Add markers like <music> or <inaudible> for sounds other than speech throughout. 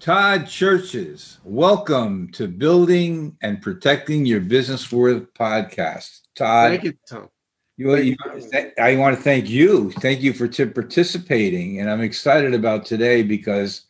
Todd Cherches, welcome to Building and Protecting Your Business Worth podcast. Todd, thank you, Tom. You, you, I want to thank you. Thank you for t- participating, and I'm excited about today because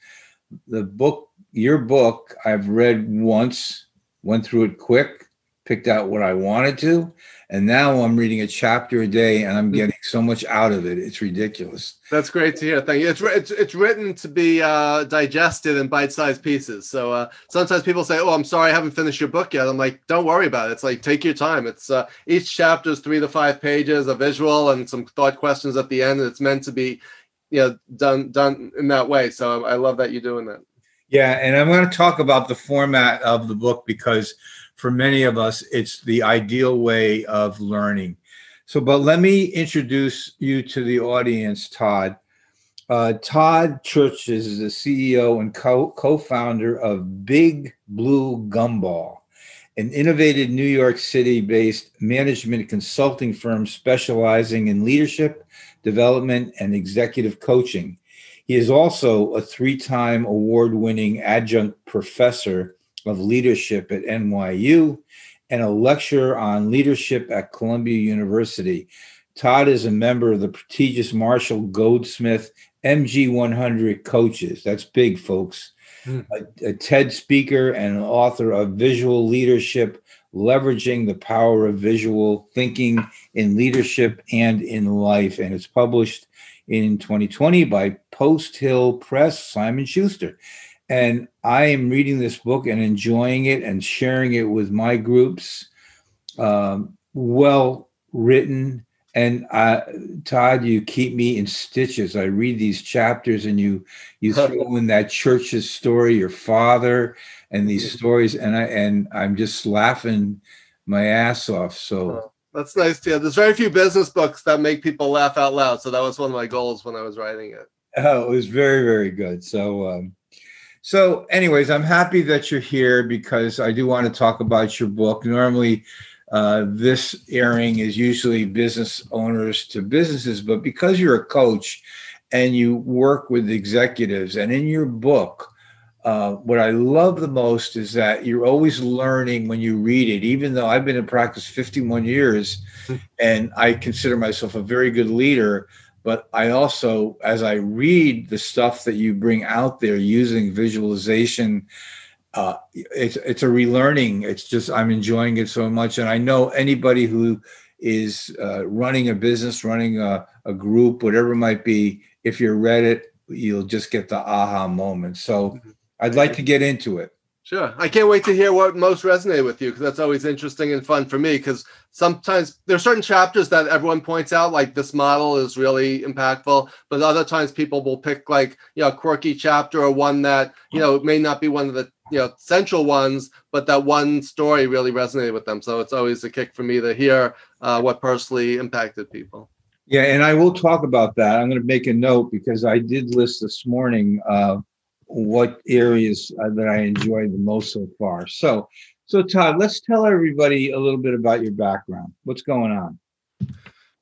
the book, your book, I've read once, went through it quick, picked out what I wanted to, and now I'm reading a chapter a day, and I'm getting so much out of it. It's ridiculous. That's great to hear. Thank you. It's it's, it's written to be uh, digested in bite-sized pieces. So uh, sometimes people say, "Oh, I'm sorry, I haven't finished your book yet." I'm like, "Don't worry about it. It's like take your time. It's uh, each chapter is three to five pages, a visual, and some thought questions at the end. And it's meant to be, you know, done done in that way. So I love that you're doing that. Yeah, and I'm going to talk about the format of the book because for many of us, it's the ideal way of learning. So, but let me introduce you to the audience, Todd. Uh, Todd Cherches is the CEO and co founder of Big Blue Gumball, an innovative New York City based management consulting firm specializing in leadership, development, and executive coaching. He is also a three time award winning adjunct professor of Leadership at NYU and a lecturer on leadership at Columbia University. Todd is a member of the prestigious Marshall Goldsmith MG 100 coaches. That's big, folks. Mm. A, a TED speaker and author of VisuaLeadership Leveraging the Power of Visual Thinking in Leadership and in Life. And it's published in 2020 by Post Hill Press, Simon Schuster. And I am reading this book and enjoying it and sharing it with my groups. Um, well written. And uh, Todd, you keep me in stitches. I read these chapters, and you you throw in that Cherches story, your father, and these stories, and I and I'm just laughing my ass off. So that's nice to hear. There's very few business books that make people laugh out loud. So that was one of my goals when I was writing it. Oh, it was very, very good. So um, so, anyways, I'm happy that you're here because I do want to talk about your book. Normally, uh, this airing is usually business owners to businesses, but because you're a coach and you work with executives, and in your book, uh, what I love the most is that you're always learning when you read it. Even though I've been in practice 51 years, hmm. and I consider myself a very good leader, but I also, as I read the stuff that you bring out there using visualization, uh, it's it's a relearning. It's just I'm enjoying it so much, and I know anybody who is uh, running a business, running a, a group, whatever it might be, if you read it, you'll just get the aha moment. So mm-hmm. I'd like to get into it. Sure. I can't wait to hear what most resonated with you because that's always interesting and fun for me. Because sometimes there are certain chapters that everyone points out, like this model is really impactful, but other times people will pick like, you know, a quirky chapter or one that, you know, may not be one of the, you know, central ones, but that one story really resonated with them. So it's always a kick for me to hear uh, what personally impacted people. Yeah. And I will talk about that. I'm going to make a note because I did list this morning. Uh, what areas uh, that I enjoy the most so far. So, so Todd, let's tell everybody a little bit about your background. What's going on?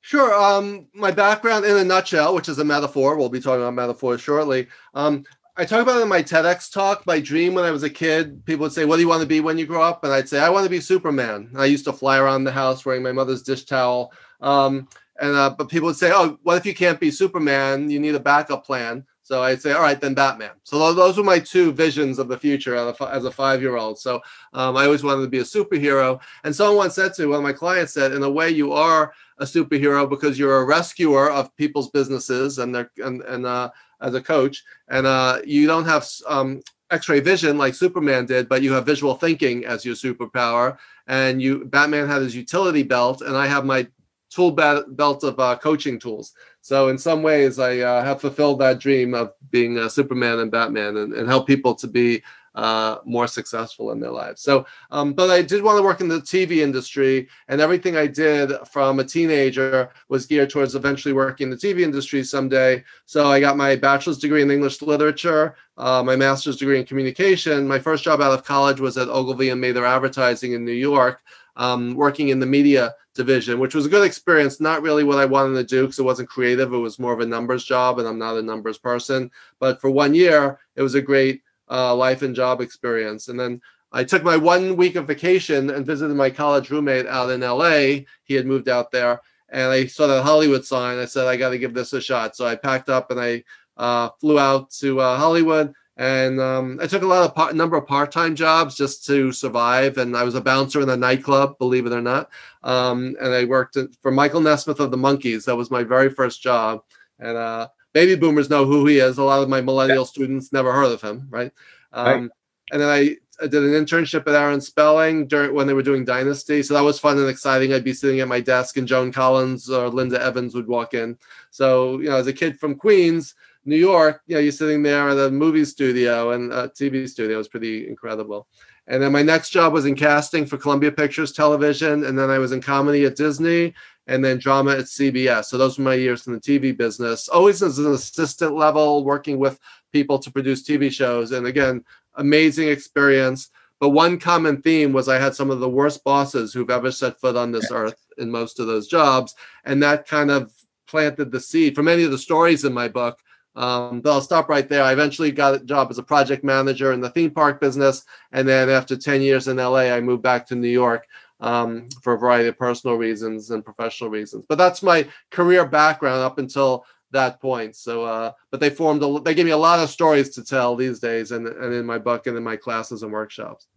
Sure. Um, my background in a nutshell, which is a metaphor, we'll be talking about metaphors shortly. Um, I talk about in my TEDx talk. My dream when I was a kid, people would say, What do you want to be when you grow up? And I'd say, I want to be Superman. I used to fly around the house wearing my mother's dish towel. Um, and uh, but people would say, Oh, what if you can't be Superman? You need a backup plan. So I'd say, all right, then Batman. So those were my two visions of the future as a five-year-old. So um, I always wanted to be a superhero. And someone once said to me, one of my clients said, in a way, you are a superhero because you're a rescuer of people's businesses and their and and uh, as a coach, and uh, you don't have um, X-ray vision like Superman did, but you have visual thinking as your superpower. And you, Batman had his utility belt, and I have my tool belt of uh, coaching tools. So in some ways, I uh, have fulfilled that dream of being a Superman and Batman, and, and help people to be uh, more successful in their lives. So, um, but I did want to work in the TV industry, and everything I did from a teenager was geared towards eventually working in the TV industry someday. So, I got my bachelor's degree in English literature, uh, my master's degree in communication. My first job out of college was at Ogilvy and Mather Advertising in New York, um, working in the media division, which was a good experience. Not really what I wanted to do because it wasn't creative. It was more of a numbers job, and I'm not a numbers person. But for one year, it was a great uh, life and job experience. And then I took my one week of vacation and visited my college roommate out in LA. He had moved out there, and I saw that Hollywood sign. I said, I got to give this a shot. So I packed up and I uh, flew out to uh, Hollywood. And um, I took a lot of part, number of part-time jobs just to survive. And I was a bouncer in a nightclub, believe it or not. Um, and I worked for Michael Nesmith of the Monkees. That was my very first job. And uh, baby boomers know who he is. A lot of my millennial yeah. students never heard of him, right? Um, right. And then I, I, did an internship at Aaron Spelling during when they were doing Dynasty, so that was fun and exciting. I'd be sitting at my desk, and Joan Collins or Linda Evans would walk in. So you know, as a kid from Queens, New York, you know, you're sitting there at a movie studio and a TV studio. It was pretty incredible. And then my next job was in casting for Columbia Pictures Television, and then I was in comedy at Disney, and then drama at CBS. So those were my years in the TV business. Always as an assistant level, working with people to produce TV shows. And again, amazing experience. But one common theme was I had some of the worst bosses who've ever set foot on this earth in most of those jobs. And that kind of planted the seed for many of the stories in my book. Um, but I'll stop right there. I eventually got a job as a project manager in the theme park business. And then after 10 years in LA, I moved back to New York um, for a variety of personal reasons and professional reasons. But that's my career background up until that point. So, uh, but they formed, a, they gave me a lot of stories to tell these days, and and in my book and in my classes and workshops.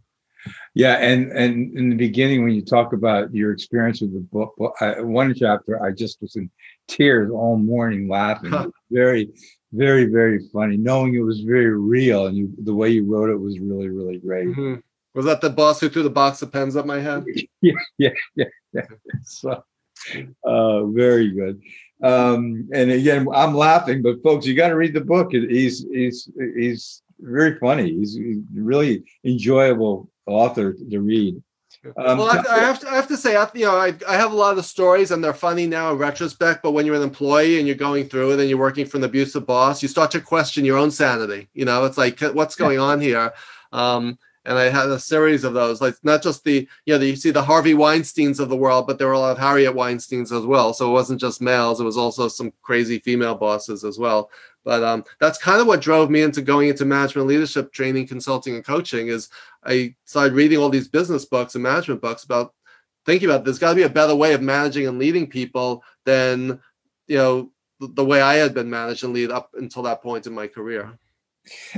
Yeah, and and in the beginning, when you talk about your experience with the book, I, one chapter, I just was in tears all morning laughing. very, very, very funny. Knowing it was very real, and you, the way you wrote it was really, really great. Mm-hmm. Was that the boss who threw the box of pens at my head? <laughs> yeah, yeah, yeah, yeah. So, uh, very good. Um, and again, I'm laughing, but folks, you got to read the book. He's he's he's very funny. He's, he's really enjoyable author to read. Um, well, I, I, have to, I have to say, I, you know, I, I have a lot of stories and they're funny now in retrospect. But when you're an employee and you're going through it and you're working for an abusive boss, you start to question your own sanity. You know, it's like, what's going on here? Um, and I had a series of those, like not just the you know the, you see the Harvey Weinstein's of the world, but there were a lot of Harriet Weinstein's as well. So it wasn't just males; it was also some crazy female bosses as well. But um, that's kind of what drove me into going into management leadership training, consulting, and coaching. Is I started reading all these business books and management books about thinking about there's got to be a better way of managing and leading people than you know the way I had been managed and lead up until that point in my career.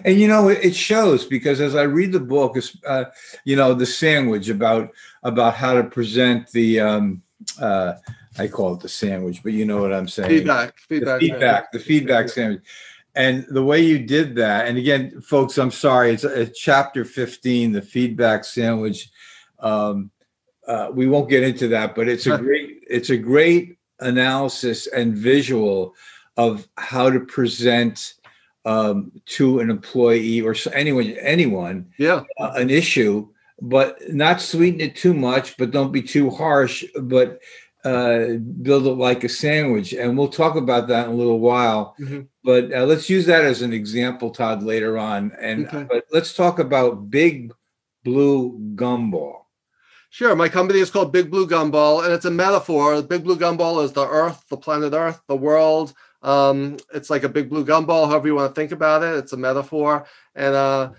And you know, it shows because as I read the book, uh, you know, the sandwich about about how to present the, um, uh, I call it the sandwich, but you know what I'm saying? Feedback, feedback, the feedback, the feedback sandwich. And the way you did that, and again, folks, I'm sorry, it's a, a chapter 15, the feedback sandwich. Um, uh, we won't get into that, but it's a <laughs> great, it's a great analysis and visual of how to present um, to an employee or anyone, anyone, yeah, uh, an issue, but not sweeten it too much, but don't be too harsh, but uh, build it like a sandwich. And we'll talk about that in a little while. Mm-hmm. But uh, let's use that as an example, Todd, later on. And okay. but let's talk about Big Blue Gumball. Sure. My company is called Big Blue Gumball, and it's a metaphor. Big Blue Gumball is the Earth, the planet Earth, the world, um, it's like a big blue gumball, however you want to think about it. It's a metaphor. And uh,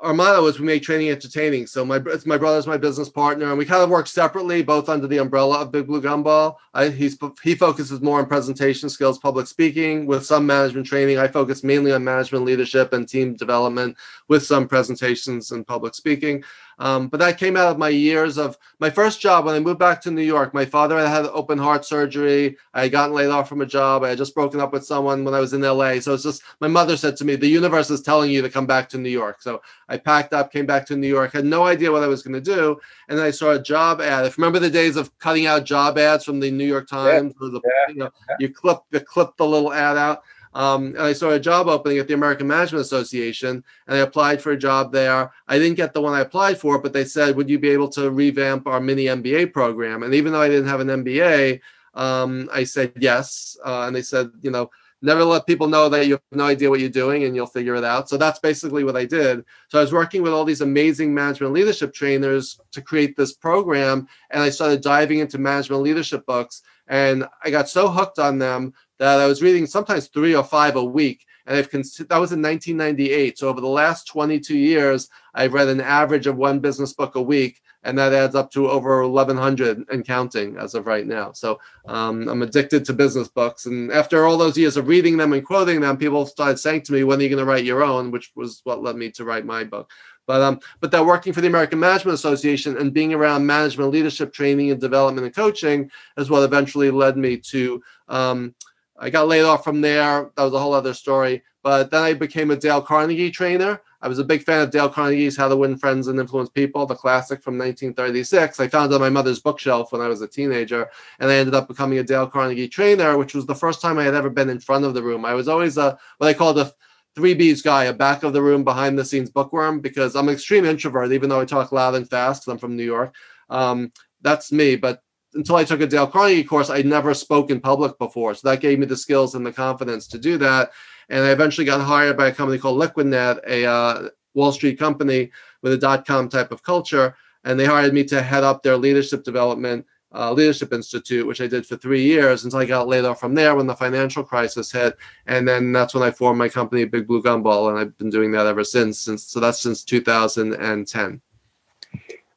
our motto is we make training entertaining. So my it's my brother's my business partner, and we kind of work separately, both under the umbrella of Big Blue Gumball. I, he's he focuses more on presentation skills, public speaking, with some management training. I focus mainly on management leadership and team development, with some presentations and public speaking. Um, but that came out of my years of my first job when I moved back to New York. My father had had open heart surgery. I had gotten laid off from a job. I had just broken up with someone when I was in LA. So it's just my mother said to me, "The universe is telling you to come back to New York." So I packed up, came back to New York, had no idea what I was going to do, and then I saw a job ad. If you remember the days of cutting out job ads from the New York Times, yeah. the, yeah. you know, you clip the clip the little ad out. Um, and I saw a job opening at the American Management Association, and I applied for a job there. I didn't get the one I applied for, but they said, "Would you be able to revamp our mini MBA program?" And even though I didn't have an MBA, um, I said yes. Uh, and they said, you know, never let people know that you have no idea what you're doing, and you'll figure it out. So that's basically what I did. So I was working with all these amazing management leadership trainers to create this program, and I started diving into management leadership books. And I got so hooked on them that I was reading sometimes three or five a week. And I've cons- that was in 1998. So over the last 22 years, I've read an average of one business book a week, and that adds up to over 1,100 and counting as of right now. So um, I'm addicted to business books. And after all those years of reading them and quoting them, people started saying to me, "When are you going to write your own?" Which was what led me to write my book. But um, but that working for the American Management Association and being around management leadership training and development and coaching is what eventually led me to um, I got laid off from there. That was a whole other story. But then I became a Dale Carnegie trainer. I was a big fan of Dale Carnegie's How to Win Friends and Influence People, the classic from 1936. I found it on my mother's bookshelf when I was a teenager, and I ended up becoming a Dale Carnegie trainer, which was the first time I had ever been in front of the room. I was always a what I called a three B's guy, a back of the room, behind the scenes bookworm, because I'm an extreme introvert, even though I talk loud and fast I'm from New York. Um, that's me. But until I took a Dale Carnegie course, I'd never spoke in public before. So that gave me the skills and the confidence to do that. And I eventually got hired by a company called LiquidNet, a uh, Wall Street company with a dot com type of culture. And they hired me to head up their leadership development, uh, leadership institute, which I did for three years until I got laid off from there when the financial crisis hit. And then that's when I formed my company, Big Blue Gumball. And I've been doing that ever since. since so that's since 2010.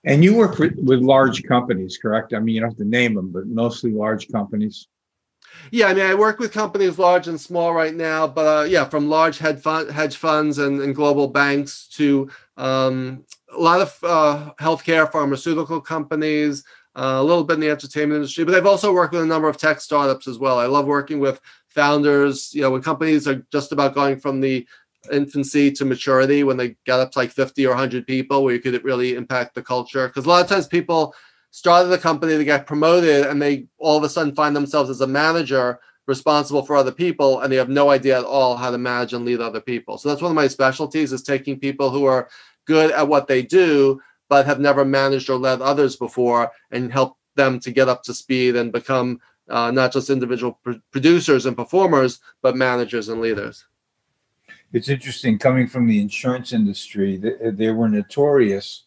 And you work with, with large companies, correct? I mean, you don't have to name them, but mostly large companies. Yeah, I mean, I work with companies large and small right now, but uh, yeah, from large hedge, fund, hedge funds and, and global banks to um, a lot of uh, healthcare, pharmaceutical companies, uh, a little bit in the entertainment industry. But I've also worked with a number of tech startups as well. I love working with founders. You know, when companies are just about going from the infancy to maturity when they get up to like 50 or 100 people where you could really impact the culture because a lot of times people started a company to get promoted and they all of a sudden find themselves as a manager responsible for other people and they have no idea at all how to manage and lead other people so that's one of my specialties is taking people who are good at what they do but have never managed or led others before and help them to get up to speed and become uh, not just individual pr- producers and performers but managers and leaders it's interesting coming from the insurance industry. They were notorious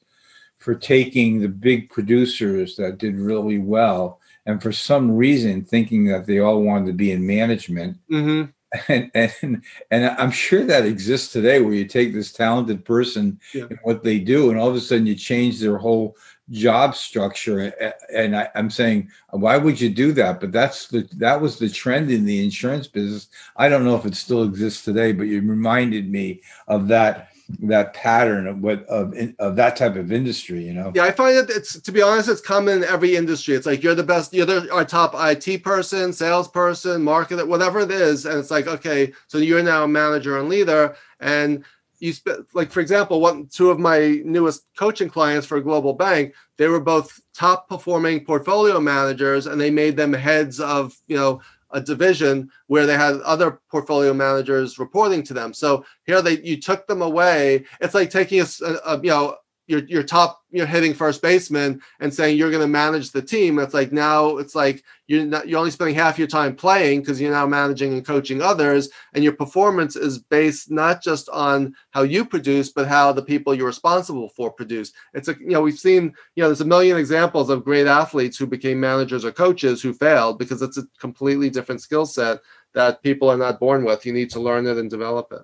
for taking the big producers that did really well, and for some reason thinking that they all wanted to be in management. Mm-hmm. And, and and I'm sure that exists today, where you take this talented person yeah. and what they do, and all of a sudden you change their whole job structure and I, am saying why would you do that but that's the that was the trend in the insurance business i don't know if it still exists today but you reminded me of that that pattern of what of of that type of industry you know? Yeah i find it it's to be honest it's common in every industry. It's like you're the best you're the, our top it person salesperson marketer whatever it is and it's like okay so you're now a manager and leader and you spent like for example one two of my newest coaching clients for a global bank they were both top performing portfolio managers and they made them heads of you know a division where they had other portfolio managers reporting to them. So here they you took them away. It's like taking a, a, you know your your top you're hitting first baseman and saying you're going to manage the team. It's like now it's like you're not you're only spending half your time playing because you're now managing and coaching others, and your performance is based not just on how you produce, but how the people you're responsible for produce. It's a you know we've seen you know there's a million examples of great athletes who became managers or coaches who failed because it's a completely different skill set that people are not born with. You need to learn it and develop it.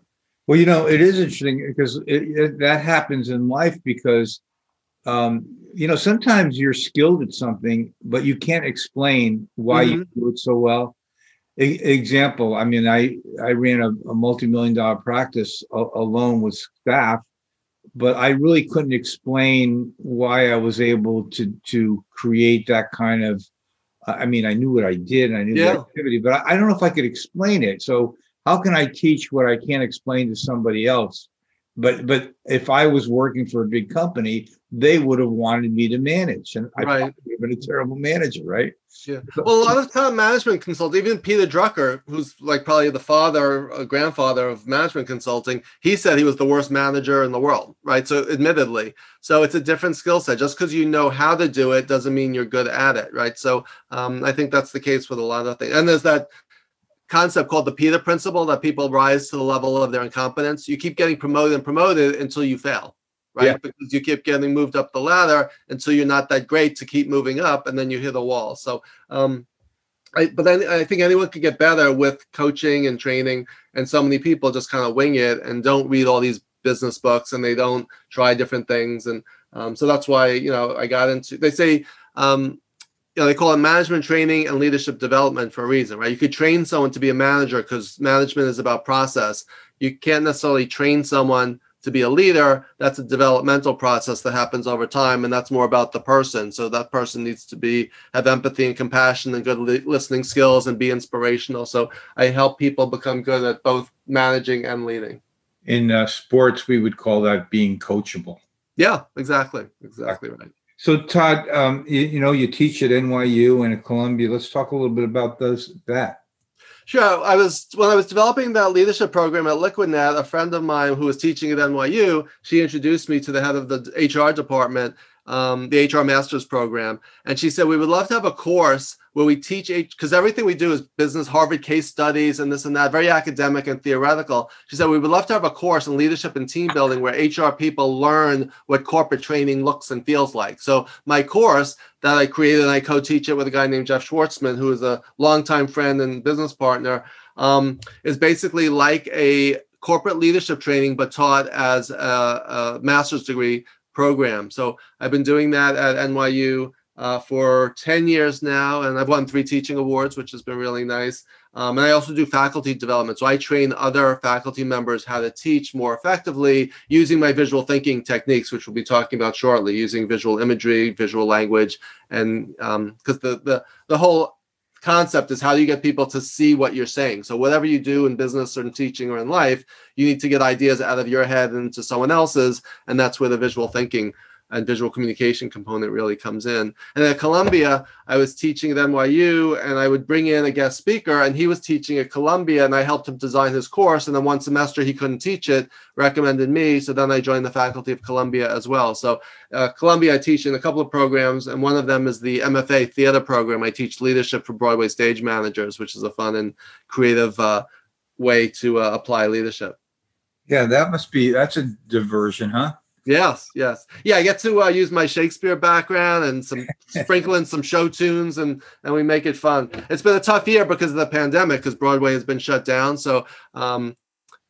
Well, you know, it is interesting because it, it, that happens in life because, um, you know, sometimes you're skilled at something, but you can't explain why mm-hmm. you do it so well. E- example, I mean, I I ran a, a multi-million dollar practice a- alone with staff, but I really couldn't explain why I was able to to create that kind of. I mean, I knew what I did, and I knew yeah. the activity, but I, I don't know if I could explain it. So how can I teach what I can't explain to somebody else? But but if I was working for a big company, they would have wanted me to manage, and I right. would have been a terrible manager, right? Yeah. Well, a lot of <laughs> time management consultants, even Peter Drucker, who's like probably the father, a grandfather of management consulting, he said he was the worst manager in the world, right? So, admittedly, so it's a different skill set. Just because you know how to do it doesn't mean you're good at it, right? So, um, I think that's the case with a lot of things. And there's that concept called the Peter principle that people rise to the level of their incompetence. You keep getting promoted and promoted until you fail, right? Yeah. Because you keep getting moved up the ladder until you're not that great to keep moving up, and then you hit a wall. So, um, I, but then I think anyone could get better with coaching and training, and so many people just kind of wing it and don't read all these business books and they don't try different things, and um, so that's why you know I got into. They say um, you know, they call it management training and leadership development for a reason, right? You could train someone to be a manager because management is about process. You can't necessarily train someone to be a leader. That's a developmental process that happens over time, and that's more about the person. So that person needs to be have empathy and compassion and good li- listening skills and be inspirational. So I help people become good at both managing and leading. In uh, sports, we would call that being coachable. Yeah, exactly, exactly right. So Todd, um, you, you, know, you teach at NYU and at Columbia. Let's talk a little bit about those that. Sure. I was when I was developing that leadership program at LiquidNet, a friend of mine who was teaching at NYU, she introduced me to the head of the HR department, um, the HR Masters program, and she said we would love to have a course where we teach because everything we do is business Harvard case studies and this and that, very academic and theoretical. She said we would love to have a course in leadership and team building where HR people learn what corporate training looks and feels like. So my course that I created and I co-teach it with a guy named Jeff Schwartzman, who is a longtime friend and business partner, um, is basically like a corporate leadership training, but taught as a, a master's degree program. So I've been doing that at NYU uh, for 10 years now, and I've won three teaching awards, which has been really nice. Um, and I also do faculty development. So I train other faculty members how to teach more effectively using my visual thinking techniques, which we'll be talking about shortly, using visual imagery, visual language, and because um, the, the the whole concept is how do you get people to see what you're saying. So whatever you do in business or in teaching or in life, you need to get ideas out of your head into someone else's, and that's where the visual thinking and visual communication component really comes in. And at Columbia, I was teaching at NYU and I would bring in a guest speaker and he was teaching at Columbia and I helped him design his course. And then one semester he couldn't teach it, recommended me. So then I joined the faculty of Columbia as well. So uh, Columbia, I teach in a couple of programs and one of them is the MFA theater program. I teach leadership for Broadway stage managers, which is a fun and creative uh, way to uh, apply leadership. Yeah, that must be, that's a diversion, huh? Yes, yes, yeah. I get to uh, use my Shakespeare background and some <laughs> sprinkle in some show tunes, and and we make it fun. It's been a tough year because of the pandemic, because Broadway has been shut down. So um,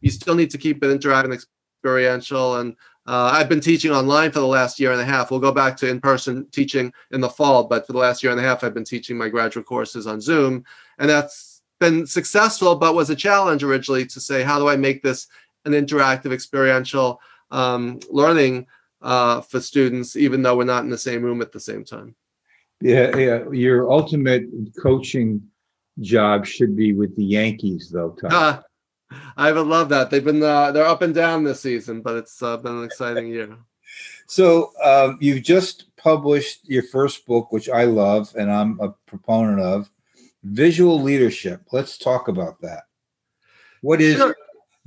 you still need to keep it interactive and experiential. And uh, I've been teaching online for the last year and a half. We'll go back to in-person teaching in the fall, but for the last year and a half, I've been teaching my graduate courses on Zoom, and that's been successful, but was a challenge originally to say, how do I make this an interactive, experiential um, learning uh, for students, even though we're not in the same room at the same time. Yeah, yeah. Your ultimate coaching job should be with the Yankees, though. Uh, I would love that. They've been uh, they're up and down this season, but it's uh, been an exciting year. <laughs> So um, you've just published your first book, which I love and I'm a proponent of, VisuaLeadership. Let's talk about that. What is sure.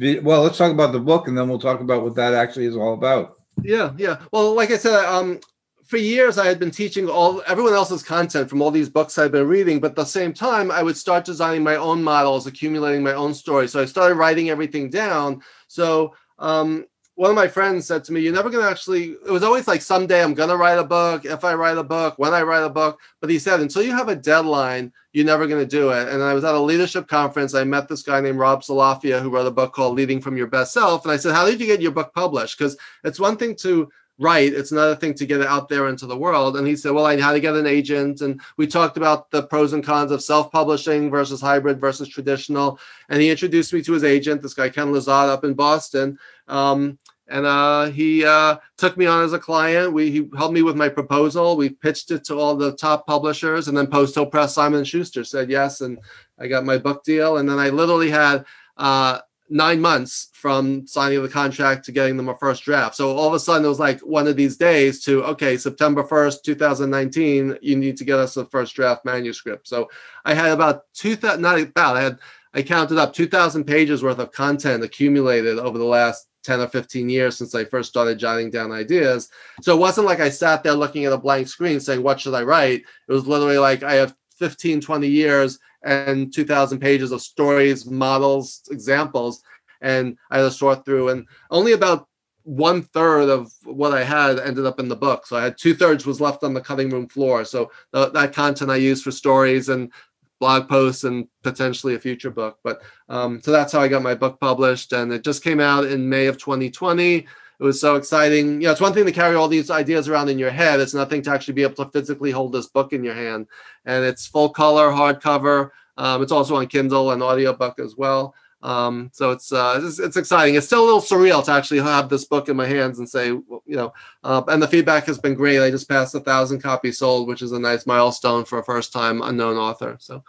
Well, let's talk about the book, and then we'll talk about what that actually is all about. Yeah, yeah. Well, like I said, um, for years I had been teaching all everyone else's content from all these books I've been reading, but at the same time, I would start designing my own models, accumulating my own stories. So I started writing everything down. So um, one of my friends said to me, You're never going to actually, it was always like, someday I'm going to write a book, if I write a book, when I write a book. But he said, Until you have a deadline, you're never going to do it. And I was at a leadership conference. I met this guy named Rob Salafia, who wrote a book called Leading from Your Best Self. And I said, How did you get your book published? Because it's one thing to write, it's another thing to get it out there into the world. And he said, Well, I had to get an agent. And we talked about the pros and cons of self publishing versus hybrid versus traditional. And he introduced me to his agent, this guy, Ken Lazard, up in Boston. Um, and uh, he uh, took me on as a client. We he helped me with my proposal. We pitched it to all the top publishers, and then Post Hill Press, Simon Schuster said yes, and I got my book deal. And then I literally had uh, nine months from signing the contract to getting them a first draft. So all of a sudden, it was like one of these days to okay, September first, two thousand nineteen, you need to get us a first draft manuscript. So I had about two thousand, not about, I had I counted up two thousand pages worth of content accumulated over the last 10 or 15 years since I first started jotting down ideas. So it wasn't like I sat there looking at a blank screen saying, What should I write? It was literally like I have 15, 20 years and 2,000 pages of stories, models, examples. And I had to sort through, and only about one third of what I had ended up in the book. So I had two thirds was left on the cutting room floor. So that content I used for stories and blog posts and potentially a future book. But um, so that's how I got my book published, and it just came out in May of 2020. It was so exciting. You know, it's one thing to carry all these ideas around in your head. It's nothing to actually be able to physically hold this book in your hand. And it's full color, hardcover. Um, it's also on Kindle and audiobook as well. Um, so it's, uh, it's, it's exciting. It's still a little surreal to actually have this book in my hands and say, you know, uh, and the feedback has been great. I just passed a thousand copies sold, which is a nice milestone for a first time unknown author. So.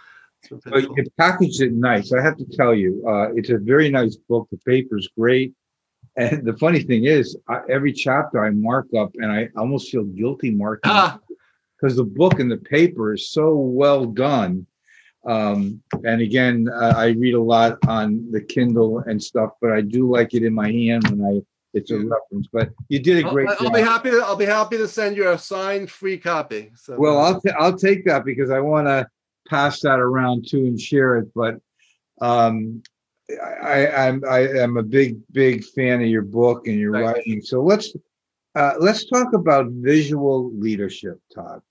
But you packaged it nice. I have to tell you, uh, it's a very nice book. The paper's great. And the funny thing is, I, every chapter I mark up, and I almost feel guilty marking because the book and the paper is so well done um, and again, uh, I read a lot on the Kindle and stuff, but I do like it in my hand when I it's a reference. But you did a great I'll, I'll be happy to I'll be happy to send you a signed free copy. So well, I'll t- I'll take that because I want to pass that around too and share it. But um, I, I'm I am a big big fan of your book and your writing. So let's uh, let's talk about visual leadership, Todd.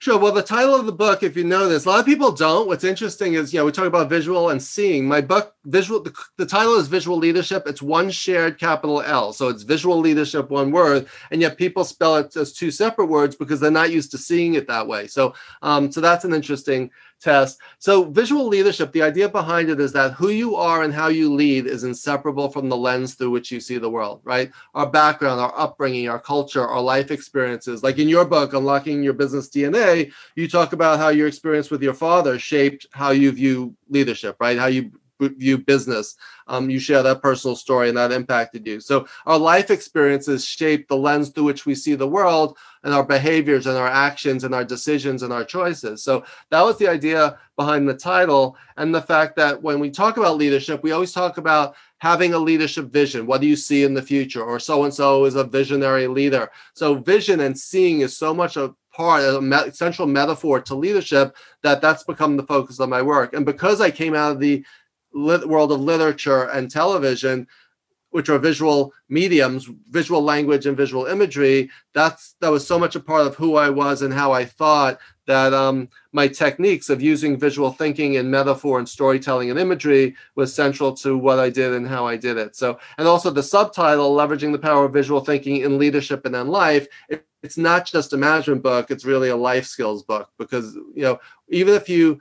Sure. Well, the title of the book, if you know this, a lot of people don't. What's interesting is, you know, we talk about visual and seeing. My book, visual, the, the, title is VisuaLeadership. It's one shared capital L. So it's visual leadership, one word. And yet people spell it as two separate words because they're not used to seeing it that way. So, um, so that's an interesting test. So, visual leadership, the idea behind it is that who you are and how you lead is inseparable from the lens through which you see the world, right? Our background, our upbringing, our culture, our life experiences. Like in your book, Unlocking Your Business DNA, you talk about how your experience with your father shaped how you view leadership, right? How you view business. Um, you share that personal story and that impacted you. So our life experiences shape the lens through which we see the world and our behaviors and our actions and our decisions and our choices. So that was the idea behind the title and the fact that when we talk about leadership, we always talk about having a leadership vision. What do you see in the future? Or so and so is a visionary leader. So vision and seeing is so much a part, a central metaphor to leadership that that's become the focus of my work. And because I came out of the lit- world of literature and television, which are visual mediums, visual language and visual imagery, that's that was so much a part of who I was and how I thought that um, my techniques of using visual thinking and metaphor and storytelling and imagery was central to what I did and how I did it. So, and also the subtitle, leveraging the power of visual thinking in leadership and in life. It, it's not just a management book; it's really a life skills book because you know even if you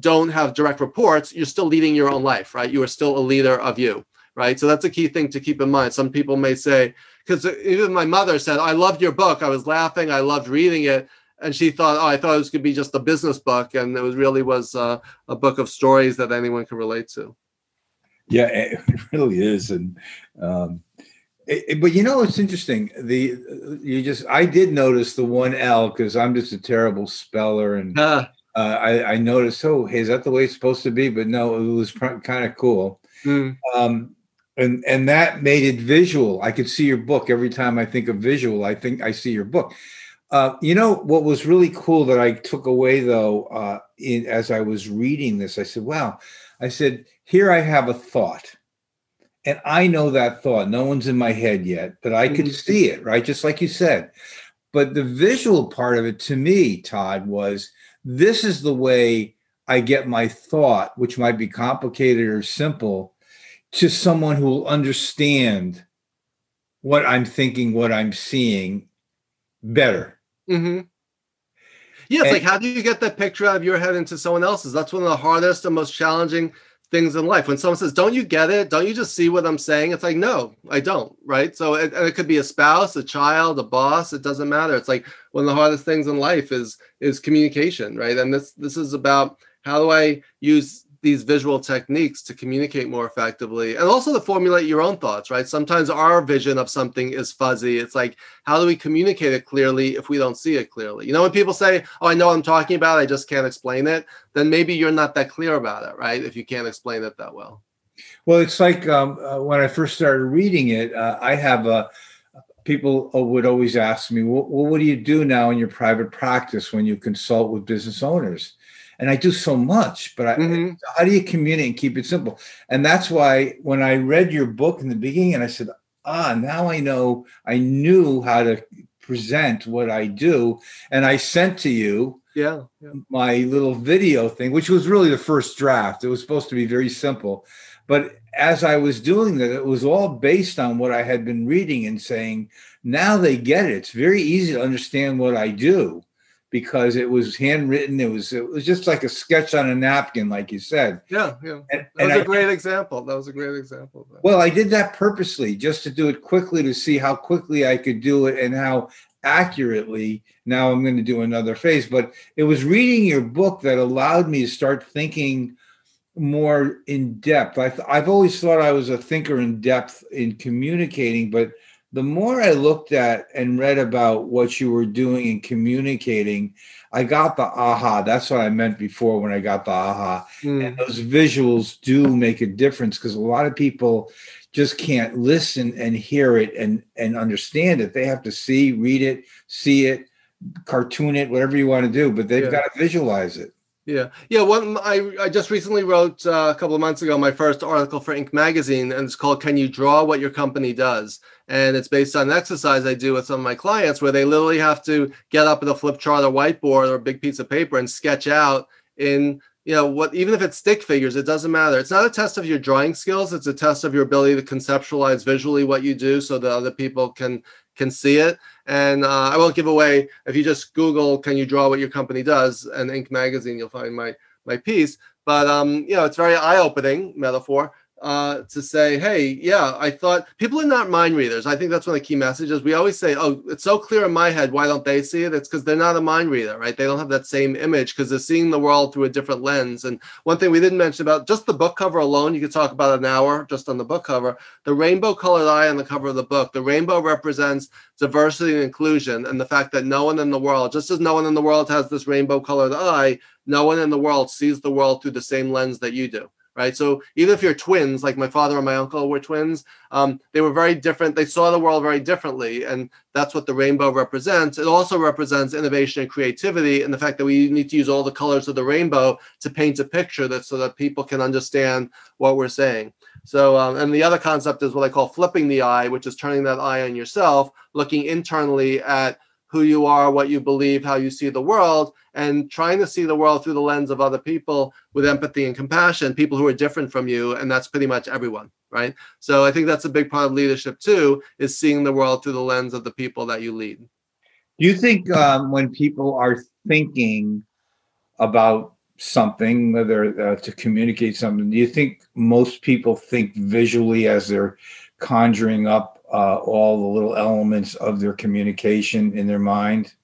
don't have direct reports, you're still leading your own life, right? You are still a leader of you, right? So that's a key thing to keep in mind. Some people may say, because even my mother said, I loved your book. I was laughing. I loved reading it. And she thought, oh, I thought it was going to be just a business book. And it was really was uh, a book of stories that anyone can relate to. Yeah, <laughs> it really is. And, um, it, but you know, it's interesting. The, you just, I did notice the one L because I'm just a terrible speller and, uh, uh, I, I, noticed, oh, hey, is that the way it's supposed to be? But no, it was pr- kind of cool. Mm. Um, and and that made it visual. I could see your book every time I think of visual. I think I see your book. Uh, you know what was really cool that I took away though, uh, in, as I was reading this, I said, "Wow," I said, "Here I have a thought, and I know that thought. No one's in my head yet, but I can mm-hmm. see it, right? Just like you said. But the visual part of it to me, Todd, was this is the way I get my thought, which might be complicated or simple, to someone who will understand what I'm thinking, what I'm seeing better. Mm-hmm. Yeah, it's and, like how do you get that picture out of your head into someone else's? That's one of the hardest and most challenging things in life. When someone says, "Don't you get it? Don't you just see what I'm saying?" It's like, "No, I don't." Right? So, it, it could be a spouse, a child, a boss. It doesn't matter. It's like one of the hardest things in life is is communication, right? And this this is about how do I use these visual techniques to communicate more effectively and also to formulate your own thoughts right? Sometimes our vision of something is fuzzy. It's like how do we communicate it clearly if we don't see it clearly? You know when people say oh i know what i'm talking about i just can't explain it then maybe you're not that clear about it right? If you can't explain it that well. Well it's like um, uh, when i first started reading it uh, i have a people would always ask me well, what do you do now in your private practice when you consult with business owners and I do so much, but I, mm-hmm. how do you communicate and keep it simple? And that's why when I read your book in the beginning, and I said, ah, now I know, I knew how to present what I do, and I sent to you. Yeah, yeah. my little video thing, which was really the first draft. It was supposed to be very simple, but as I was doing that, it was all based on what I had been reading and saying. Now they get it. It's very easy to understand what I do because it was handwritten. It was it was just like a sketch on a napkin, like you said. Yeah, yeah. And, that was a I, great example. That was a great example. Well, I did that purposely just to do it quickly to see how quickly I could do it and how accurately. Now I'm going to do another phase, but it was reading your book that allowed me to start thinking more in depth. I th- I've always thought I was a thinker in depth in communicating, but the more I looked at and read about what you were doing and communicating, I got the aha. That's what I meant before when I got the aha. Mm. And those visuals do make a difference because a lot of people just can't listen and hear it and and understand it. They have to see, read it, see it, cartoon it, whatever you want to do, but they've yeah. got to visualize it. Yeah, yeah. One, I I just recently wrote uh, a couple of months ago my first article for Inc. magazine, and it's called "Can You Draw What Your Company Does?" And it's based on an exercise I do with some of my clients, where they literally have to get up with a flip chart or whiteboard or a big piece of paper and sketch out in you know what even if it's stick figures it doesn't matter it's not a test of your drawing skills it's a test of your ability to conceptualize visually what you do so that other people can can see it and uh, I won't give away if you just Google "Can you draw what your company does?" and Inc. magazine, you'll find my my piece. But um, you know, it's very eye-opening metaphor uh, to say, hey, yeah, I thought people are not mind readers. I think that's one of the key messages. We always say, oh, it's so clear in my head. Why don't they see it? It's because they're not a mind reader, right? They don't have that same image because they're seeing the world through a different lens. And one thing we didn't mention about just the book cover alone, you could talk about an hour just on the book cover. The rainbow colored eye on the cover of the book, the rainbow represents diversity and inclusion and the fact that no one in the world, just as no one in the world has this rainbow colored eye, no one in the world sees the world through the same lens that you do right? So even if you're twins, like my father and my uncle were twins, um, they were very different. They saw the world very differently, and that's what the rainbow represents. It also represents innovation and creativity, and the fact that we need to use all the colors of the rainbow to paint a picture that so that people can understand what we're saying. So, um, and the other concept is what I call flipping the eye, which is turning that eye on yourself, looking internally at who you are, what you believe, how you see the world, and trying to see the world through the lens of other people with empathy and compassion, people who are different from you. And that's pretty much everyone, right? So I think that's a big part of leadership too, is seeing the world through the lens of the people that you lead. Do you think um, when people are thinking about something, whether uh, to communicate something, do you think most people think visually as they're conjuring up uh, all the little elements of their communication in their mind?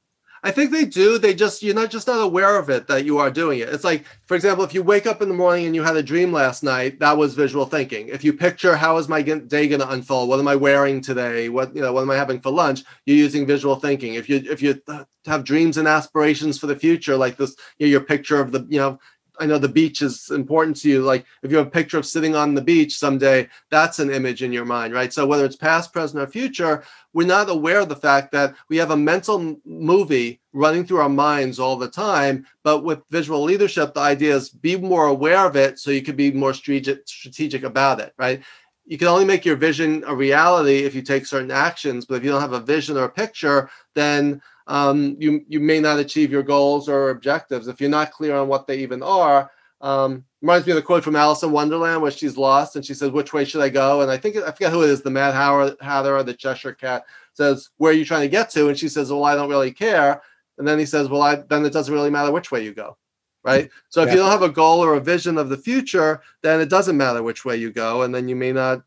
I think they do. They just you're not just not aware of it that you are doing it. It's like, for example, if you wake up in the morning and you had a dream last night, that was visual thinking. If you picture how is my day going to unfold, what am I wearing today, what you know, what am I having for lunch, you're using visual thinking. If you if you have dreams and aspirations for the future, like this, you know, your picture of the you know I know the beach is important to you. Like if you have a picture of sitting on the beach someday, that's an image in your mind, right? So whether it's past, present, or future, we're not aware of the fact that we have a mental movie running through our minds all the time. But with visual leadership, the idea is be more aware of it so you can be more strategic about it, right? you can only make your vision a reality if you take certain actions. But if you don't have a vision or a picture, then um, you you may not achieve your goals or objectives if you're not clear on what they even are. Um, reminds me of the quote from Alice in Wonderland where she's lost and she says, "Which way should I go?" And I think I forget who it is, the Mad Hatter or the Cheshire Cat says, "Where are you trying to get to?" And she says, "Well, I don't really care." And then he says, "Well, I then it doesn't really matter which way you go." Right. So if yeah. you don't have a goal or a vision of the future, then it doesn't matter which way you go, and then you may not,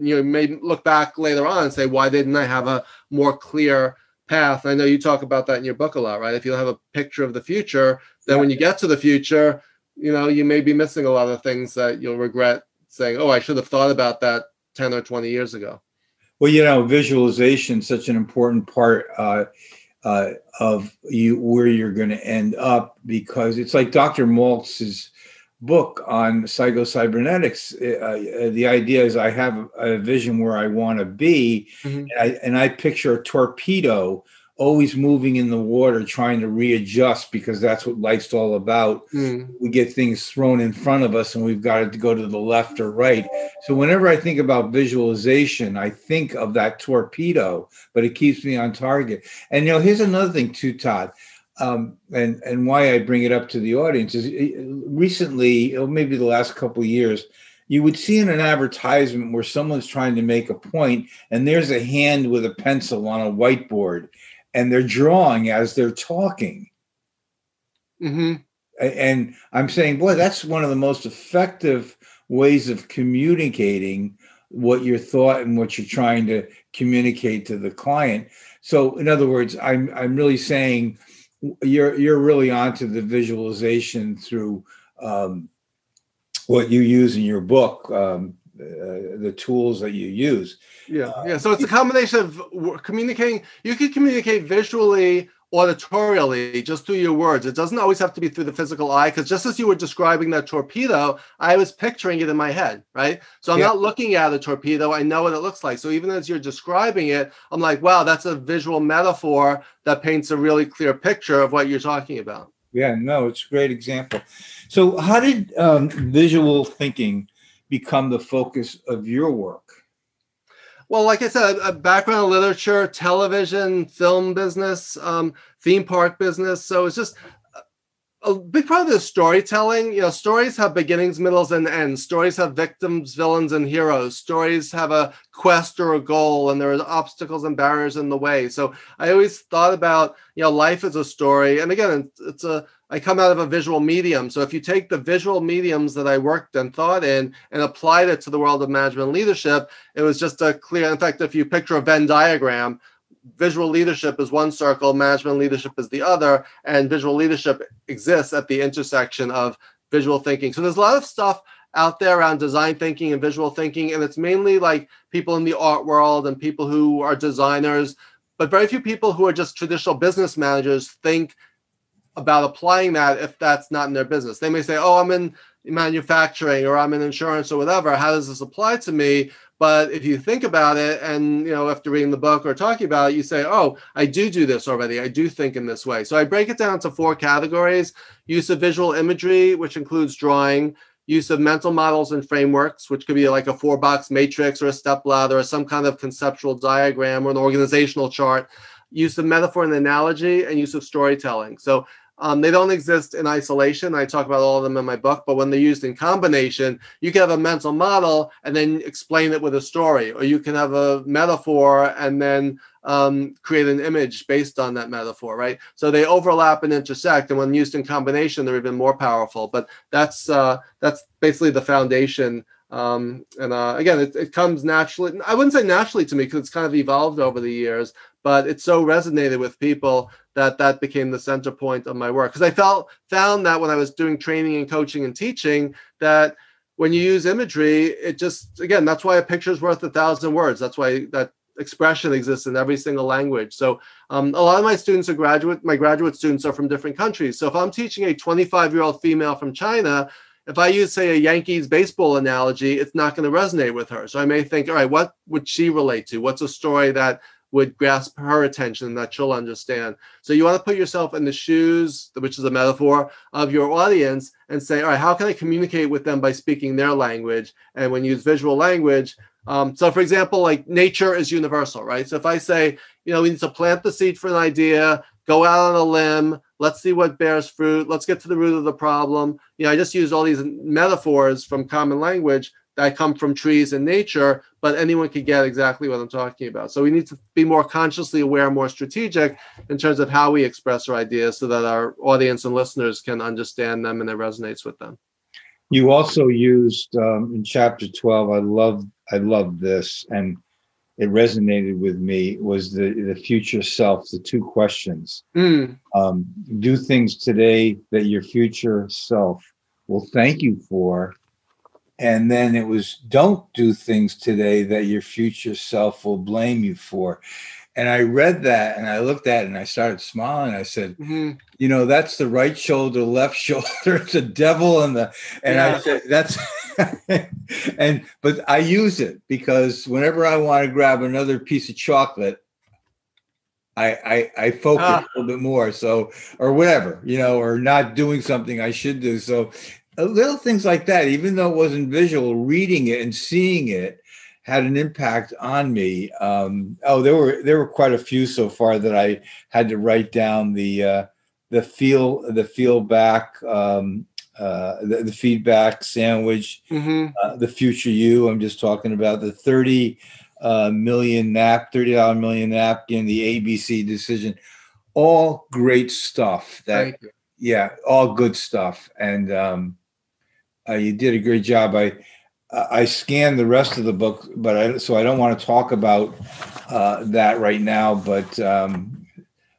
you may look back later on and say, "Why didn't I have a more clear?" Path. I know you talk about that in your book a lot, right? If you have a picture of the future, then yeah. when you get to the future, you know, you may be missing a lot of things that you'll regret saying, "Oh, I should have thought about that 10 or 20 years ago." Well, you know, visualization is such an important part uh, uh, of you where you're going to end up because it's like Dr. Maltz's book on psychocybernetics. Uh, uh, the idea is I have a vision where I want to be, mm-hmm. and, I, and I picture a torpedo always moving in the water, trying to readjust because that's what life's all about. Mm. We get things thrown in front of us and we've got to go to the left or right. So, whenever I think about visualization, I think of that torpedo, but it keeps me on target. And, you know, here's another thing, too, Todd. Um, and and why I bring it up to the audience is eh, recently, or maybe the last couple of years, you would see in an advertisement where someone's trying to make a point and there's a hand with a pencil on a whiteboard and they're drawing as they're talking. Mm-hmm. And I'm saying, boy, that's one of the most effective ways of communicating what your thought and what you're trying to communicate to the client. So, in other words, I'm I'm really saying you're you're really onto the visualization through um, what you use in your book, um, uh, the tools that you use. Yeah, uh, yeah. So it's a combination of communicating. You can communicate visually, auditorially, just through your words. It doesn't always have to be through the physical eye, because just as you were describing that torpedo, I was picturing it in my head, right? So I'm yeah. not looking at a torpedo. I know what it looks like. So even as you're describing it, I'm like, wow, that's a visual metaphor that paints a really clear picture of what you're talking about. Yeah, no, it's a great example. So, how did um, visual thinking become the focus of your work? Well, like I said, a background literature, television, film business, um, theme park business. So it's just a big part of the storytelling. You know, stories have beginnings, middles, and ends. Stories have victims, villains, and heroes. Stories have a quest or a goal, and there are obstacles and barriers in the way. So I always thought about you know life as a story, and again, it's, a I come out of a visual medium. So if you take the visual mediums that I worked and thought in and applied it to the world of management leadership, it was just a clear. In fact, if you picture a Venn diagram, visual leadership is one circle, management leadership is the other, and visual leadership exists at the intersection of visual thinking. So there's a lot of stuff out there around design thinking and visual thinking, and it's mainly like people in the art world and people who are designers, but very few people who are just traditional business managers think about applying that if that's not in their business. They may say, "Oh, I'm in manufacturing or I'm in insurance or whatever. How does this apply to me?" But if you think about it, and you know, after reading the book or talking about it, you say, "Oh, I do do this already. I do think in this way." So I break it down to four categories: use of visual imagery, which includes drawing. Use of mental models and frameworks, which could be like a four box matrix or a step ladder or some kind of conceptual diagram or an organizational chart. Use of metaphor and analogy, and use of storytelling. So um, they don't exist in isolation. I talk about all of them in my book, but when they're used in combination, you can have a mental model and then explain it with a story, or you can have a metaphor and then um, create an image based on that metaphor, right? So they overlap and intersect, and when used in combination, they're even more powerful. But that's uh, that's basically the foundation. Um, and uh, again, it, it comes naturally. I wouldn't say naturally to me because it's kind of evolved over the years, but it so resonated with people that that became the center point of my work because i felt found that when i was doing training and coaching and teaching that when you use imagery it just again that's why a picture is worth a thousand words that's why that expression exists in every single language so um, a lot of my students are graduate my graduate students are from different countries so if i'm teaching a 25 year old female from china if I use, say, a Yankees baseball analogy, it's not going to resonate with her. So I may think, all right, what would she relate to? What's a story that would grasp her attention that she'll understand. So you want to put yourself in the shoes, which is a metaphor, of your audience and say, all right, how can I communicate with them by speaking their language? And when you use visual language, um, so for example, like nature is universal, right? So if I say, you know, we need to plant the seed for an idea, go out on a limb, let's see what bears fruit, let's get to the root of the problem. You know, I just use all these metaphors from common language that come from trees and nature, but anyone can get exactly what I'm talking about. So we need to be more consciously aware, more strategic in terms of how we express our ideas so that our audience and listeners can understand them and it resonates with them. You also used um, in chapter 12, I love I love this and it resonated with me was the the future self the two questions mm. um, do things today that your future self will thank you for and then it was don't do things today that your future self will blame you for and i read that and i looked at it and i started smiling i said mm-hmm. you know that's the right shoulder left <laughs> shoulder it's the devil and the and yeah. i said that's <laughs> and but i use it because whenever i want to grab another piece of chocolate I, I I focus ah. a little bit more, so or whatever, you know, or not doing something I should do. So little things like that, even though it wasn't visual, reading it and seeing it had an impact on me. Um, oh, there were there were quite a few so far that I had to write down the uh, the feel the feel back um, uh, the, the, feedback sandwich, mm-hmm. uh, the future you. I'm just talking about the 30 uh, million nap, $30 million napkin, the ABC decision, all great stuff. That yeah, all good stuff. And um, uh, you did a great job. I I scanned the rest of the book, but I so I don't want to talk about uh, that right now. But um,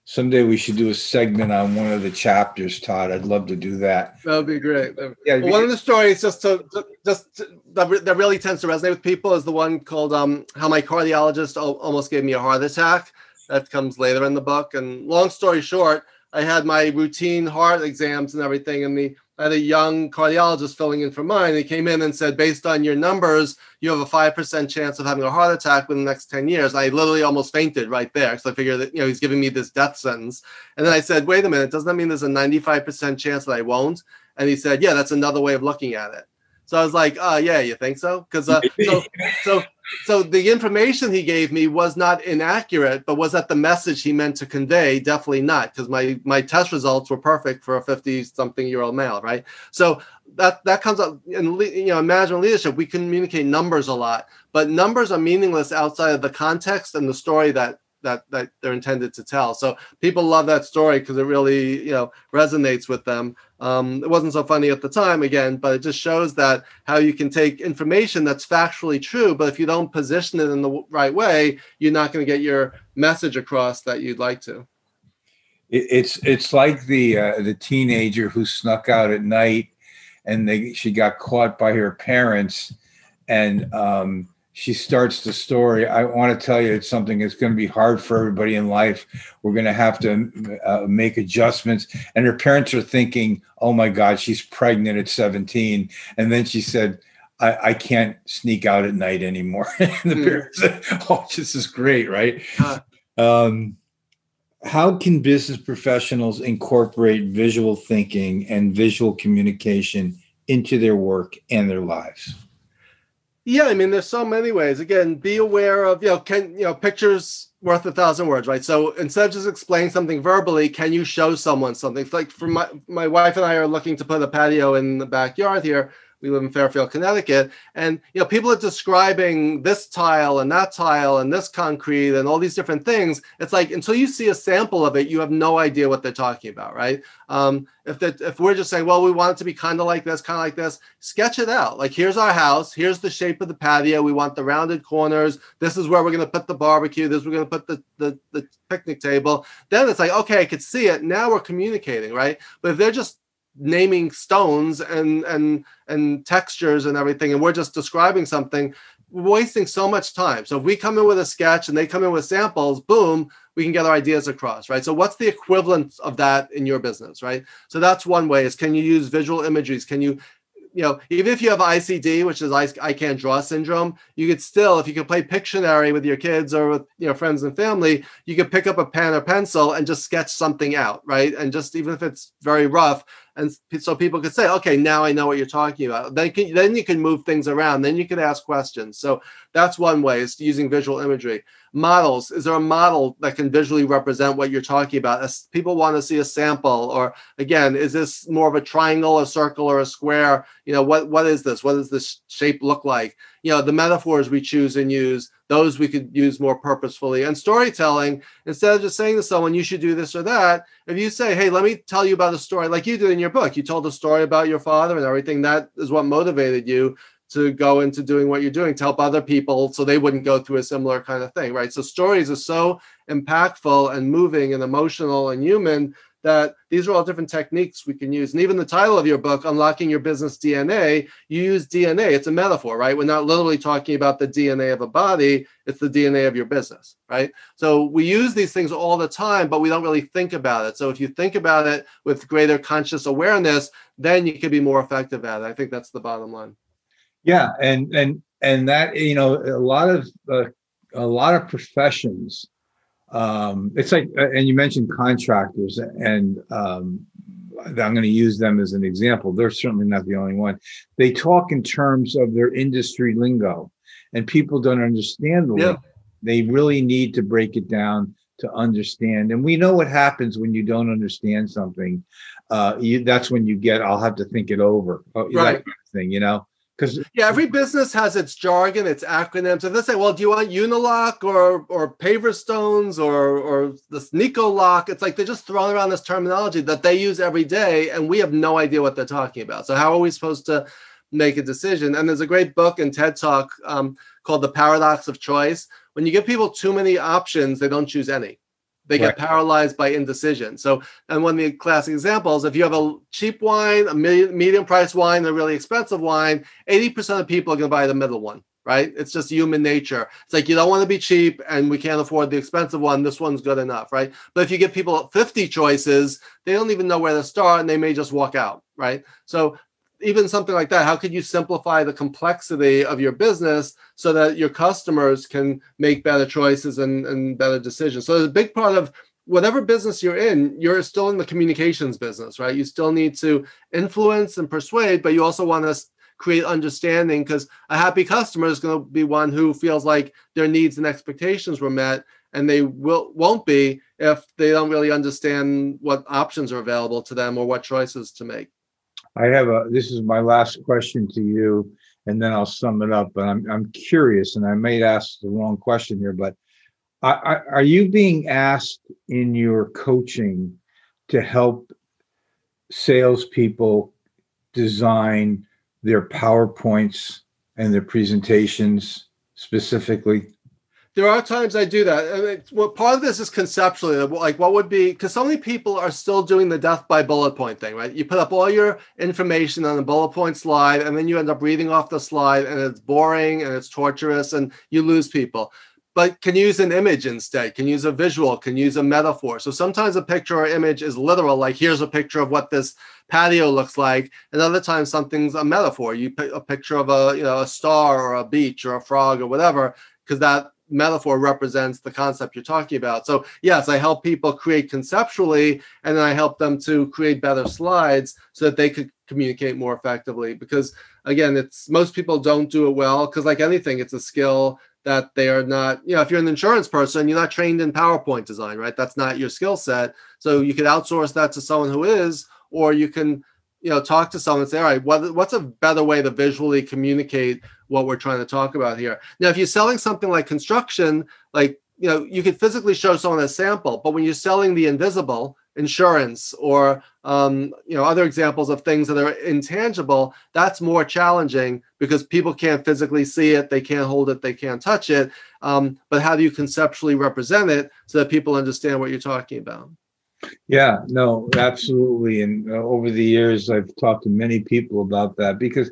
someday we should do a segment on one of the chapters, Todd. I'd love to do that. That would be great. Yeah, well, one of the stories just to just to, that, that really tends to resonate with people is the one called um, "How My Cardiologist Almost Gave Me a Heart Attack." That comes later in the book. And long story short, I had my routine heart exams and everything, and the had a young cardiologist filling in for mine. He came in and said, based on your numbers, you have a 5% chance of having a heart attack within the next 10 years. I literally almost fainted right there because I figured that, you know, he's giving me this death sentence. And then I said, wait a minute, doesn't that mean there's a 95% chance that I won't? And he said, yeah, that's another way of looking at it. So I was like, oh, yeah, you think so? Because uh, so, so so the information he gave me was not inaccurate, but was that the message he meant to convey? Definitely not, because my my test results were perfect for a 50 something year old male, right? So that that comes up in you know management leadership. We communicate numbers a lot, but numbers are meaningless outside of the context and the story that that that they're intended to tell. So people love that story because it really you know resonates with them. Um, it wasn't so funny at the time again, but it just shows that how you can take information that's factually true, but if you don't position it in the right way, you're not going to get your message across that you'd like to. It's it's like the uh, the teenager who snuck out at night, and they she got caught by her parents, and um, she starts the story. I want to tell you it's something that's going to be hard for everybody in life. We're going to have to uh, make adjustments. And her parents are thinking, oh my God, she's pregnant at 17. And then she said, I, I can't sneak out at night anymore. <laughs> and the mm. parents said, oh, this is great, right? Uh, um, how can business professionals incorporate visual thinking and visual communication into their work and their lives? Yeah, I mean, there's so many ways. Again, be aware of you know, can you know, pictures worth a thousand words, right? So instead of just explaining something verbally, can you show someone something? Like for my my wife and I are looking to put a patio in the backyard here we live in Fairfield, Connecticut, and you know people are describing this tile and that tile and this concrete and all these different things. It's like until you see a sample of it, you have no idea what they're talking about, right? Um, if that if we're just saying, well, we want it to be kind of like this, kind of like this, sketch it out. Like here's our house, here's the shape of the patio. We want the rounded corners. This is where we're going to put the barbecue. This we're going to put the, the the picnic table. Then it's like, okay, I could see it. Now we're communicating, right? But if they're just naming stones and and and textures and everything and we're just describing something we're wasting so much time. So if we come in with a sketch and they come in with samples boom we can get our ideas across right? So what's the equivalent of that in your business right? So that's one way is can you use visual imageries? Can you you know, even if you have ICD, which is I, I can't draw syndrome, you could still, if you could play Pictionary with your kids or with you know friends and family, you could pick up a pen or pencil and just sketch something out, right? And just even if it's very rough, and so people could say, okay, now I know what you're talking about. Then can, then you can move things around. Then you can ask questions. So that's one way is using visual imagery. Models. Is there a model that can visually represent what you're talking about? As people want to see a sample, or again, is this more of a triangle, a circle, or a square? You know, what what is this? What does this shape look like? You know, the metaphors we choose and use those we could use more purposefully. And storytelling, instead of just saying to someone, you should do this or that, if you say, hey, let me tell you about a story, like you did in your book, you told a story about your father and everything, that is what motivated you to go into doing what you're doing to help other people so they wouldn't go through a similar kind of thing, right? So stories are so impactful and moving and emotional and human that these are all different techniques we can use. And even the title of your book, Unlocking Your Business DNA, you use DNA. It's a metaphor, right? We're not literally talking about the DNA of a body, it's the DNA of your business, right? So we use these things all the time, but we don't really think about it. So if you think about it with greater conscious awareness, then you can be more effective at it. I think that's the bottom line. Yeah, and and and that you know a lot of uh, a lot of professions um, it's like, uh, and you mentioned contractors, and um, I'm going to use them as an example. They're certainly not the only one. They talk in terms of their industry lingo, and people don't understand the yeah. They really need to break it down to understand. And we know what happens when you don't understand something. Uh, you, that's when you get, I'll have to think it over. Right. That kind of thing, you know? Because yeah, every business has its jargon, its acronyms. If they say, "Well, do you want Unilock or or Paver Stones or or this Nicolock?" It's like they're just throwing around this terminology that they use every day, and we have no idea what they're talking about. So how are we supposed to make a decision? And there's a great book and TED Talk um, called "The Paradox of Choice." When you give people too many options, they don't choose any they get right. paralyzed by indecision. So, and one of the classic examples, if you have a cheap wine, a medium price wine, a really expensive wine, 80% of people are going to buy the middle one, right? It's just human nature. It's like you don't want to be cheap and we can't afford the expensive one. This one's good enough, right? But if you give people 50 choices, they don't even know where to start and they may just walk out, right? So, even something like that how could you simplify the complexity of your business so that your customers can make better choices and, and better decisions? So a big part of whatever business you're in you're still in the communications business right? You still need to influence and persuade but you also want to create understanding because a happy customer is going to be one who feels like their needs and expectations were met and they will won't be if they don't really understand what options are available to them or what choices to make I have a, this is my last question to you, and then I'll sum it up. But I'm, I'm curious, and I may ask the wrong question here, but I, I, are you being asked in your coaching to help salespeople design their PowerPoints and their presentations specifically? There are times I do that. I mean, well, part of this is conceptually, like what would be because so many people are still doing the death by bullet point thing, right? You put up all your information on a bullet point slide, and then you end up reading off the slide, and it's boring and it's torturous, and you lose people. But can use an image instead, can use a visual, can use a metaphor. So sometimes a picture or image is literal, like here's a picture of what this patio looks like, and other times something's a metaphor. You put a picture of a you know a star or a beach or a frog or whatever, because that metaphor represents the concept you're talking about. So, yes, I help people create conceptually, and then I help them to create better slides so that they could communicate more effectively. Because, again, it's most people don't do it well because, like anything, it's a skill that they are not, you know, if you're an insurance person, you're not trained in PowerPoint design, right? That's not your skill set. So, you could outsource that to someone who is, or you can you know talk to someone and say all right what, what's a better way to visually communicate what we're trying to talk about here? Now if you're selling something like construction like you know you could physically show someone a sample but when you're selling the invisible insurance or um, you know other examples of things that are intangible that's more challenging because people can't physically see it they can't hold it they can't touch it um, but how do you conceptually represent it so that people understand what you're talking about yeah, no, absolutely. And uh, over the years, I've talked to many people about that because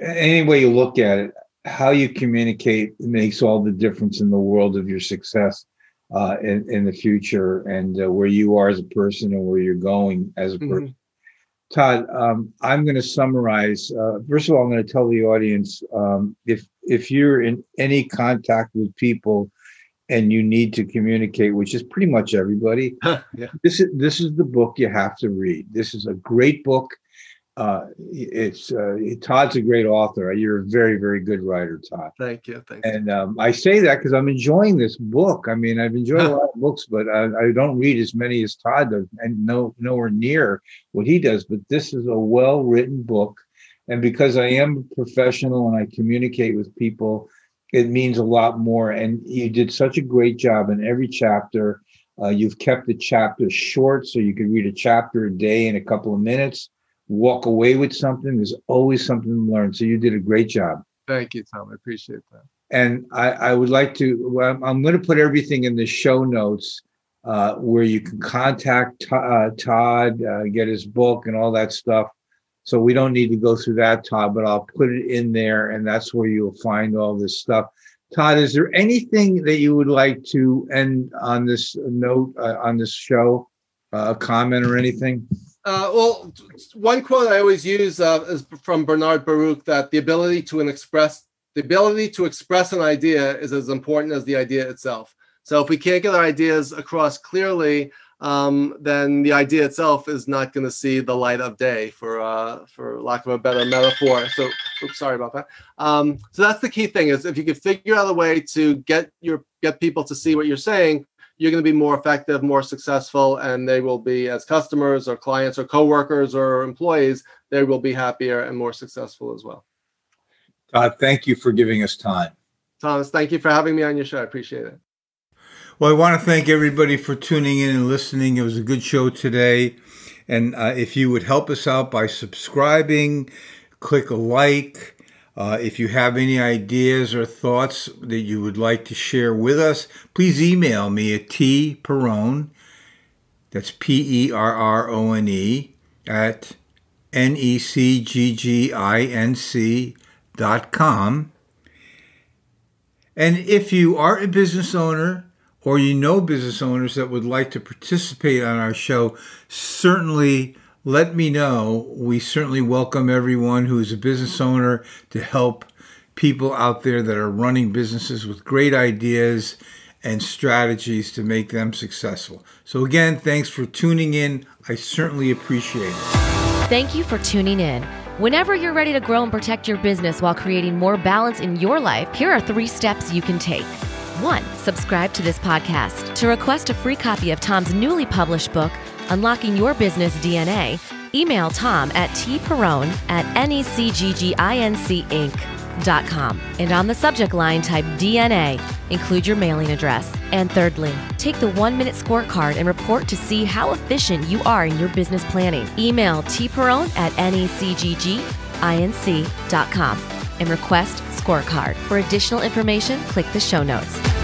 any way you look at it, how you communicate makes all the difference in the world of your success uh, in, in the future and uh, where you are as a person and where you're going as a mm-hmm. person. Todd, um, I'm going to summarize. Uh, first of all, I'm going to tell the audience um, if if you're in any contact with people and you need to communicate, which is pretty much everybody, <laughs> yeah. this is this is the book you have to read. This is a great book. Uh, it's uh, Todd's a great author. You're a very very good writer, Todd. Thank you. Thank you. And um, I say that because I'm enjoying this book. I mean, I've enjoyed a <laughs> lot of books, but I, I don't read as many as Todd does, and no nowhere near what he does. But this is a well written book, and because I am a professional and I communicate with people, it means a lot more. And you did such a great job in every chapter. Uh, you've kept the chapters short, so you can read a chapter a day in a couple of minutes walk away with something. There's always something to learn. So you did a great job. Thank you, Tom. I appreciate that. And I, I would like to, well, I'm going to put everything in the show notes uh, where you can contact uh, Todd, uh, get his book and all that stuff. So we don't need to go through that, Todd, but I'll put it in there and that's where you'll find all this stuff. Todd, is there anything that you would like to end on this note, uh, on this show, uh, a comment or anything? Uh, well, one quote I always use uh, is from Bernard Baruch that the ability to express the ability to express an idea is as important as the idea itself. So if we can't get our ideas across clearly, um, then the idea itself is not going to see the light of day, for uh, for lack of a better metaphor. So, oops, sorry about that. Um, so that's the key thing: is if you can figure out a way to get your get people to see what you're saying, you're going to be more effective, more successful, and they will be as customers or clients or coworkers or employees, they will be happier and more successful as well. Todd, thank you for giving us time. Thomas, thank you for having me on your show. I appreciate it. Well, I want to thank everybody for tuning in and listening. It was a good show today. And uh, if you would help us out by subscribing, click a like, uh, if you have any ideas or thoughts that you would like to share with us, please email me at tperrone, that's P E R R O N E, at N E C G G I N C dot com. And if you are a business owner or you know business owners that would like to participate on our show, certainly let me know. We certainly welcome everyone who is a business owner to help people out there that are running businesses with great ideas and strategies to make them successful. So, again, thanks for tuning in. I certainly appreciate it. Thank you for tuning in. Whenever you're ready to grow and protect your business while creating more balance in your life, here are three steps you can take. One, subscribe to this podcast. To request a free copy of Tom's newly published book, Unlocking Your Business DNA, email Tom at tperrone at necgginc.com. And on the subject line, type DNA. Include your mailing address. And thirdly, take the one minute scorecard and report to see how efficient you are in your business planning. Email tperrone at necgginc.com and request scorecard. For additional information, click the show notes.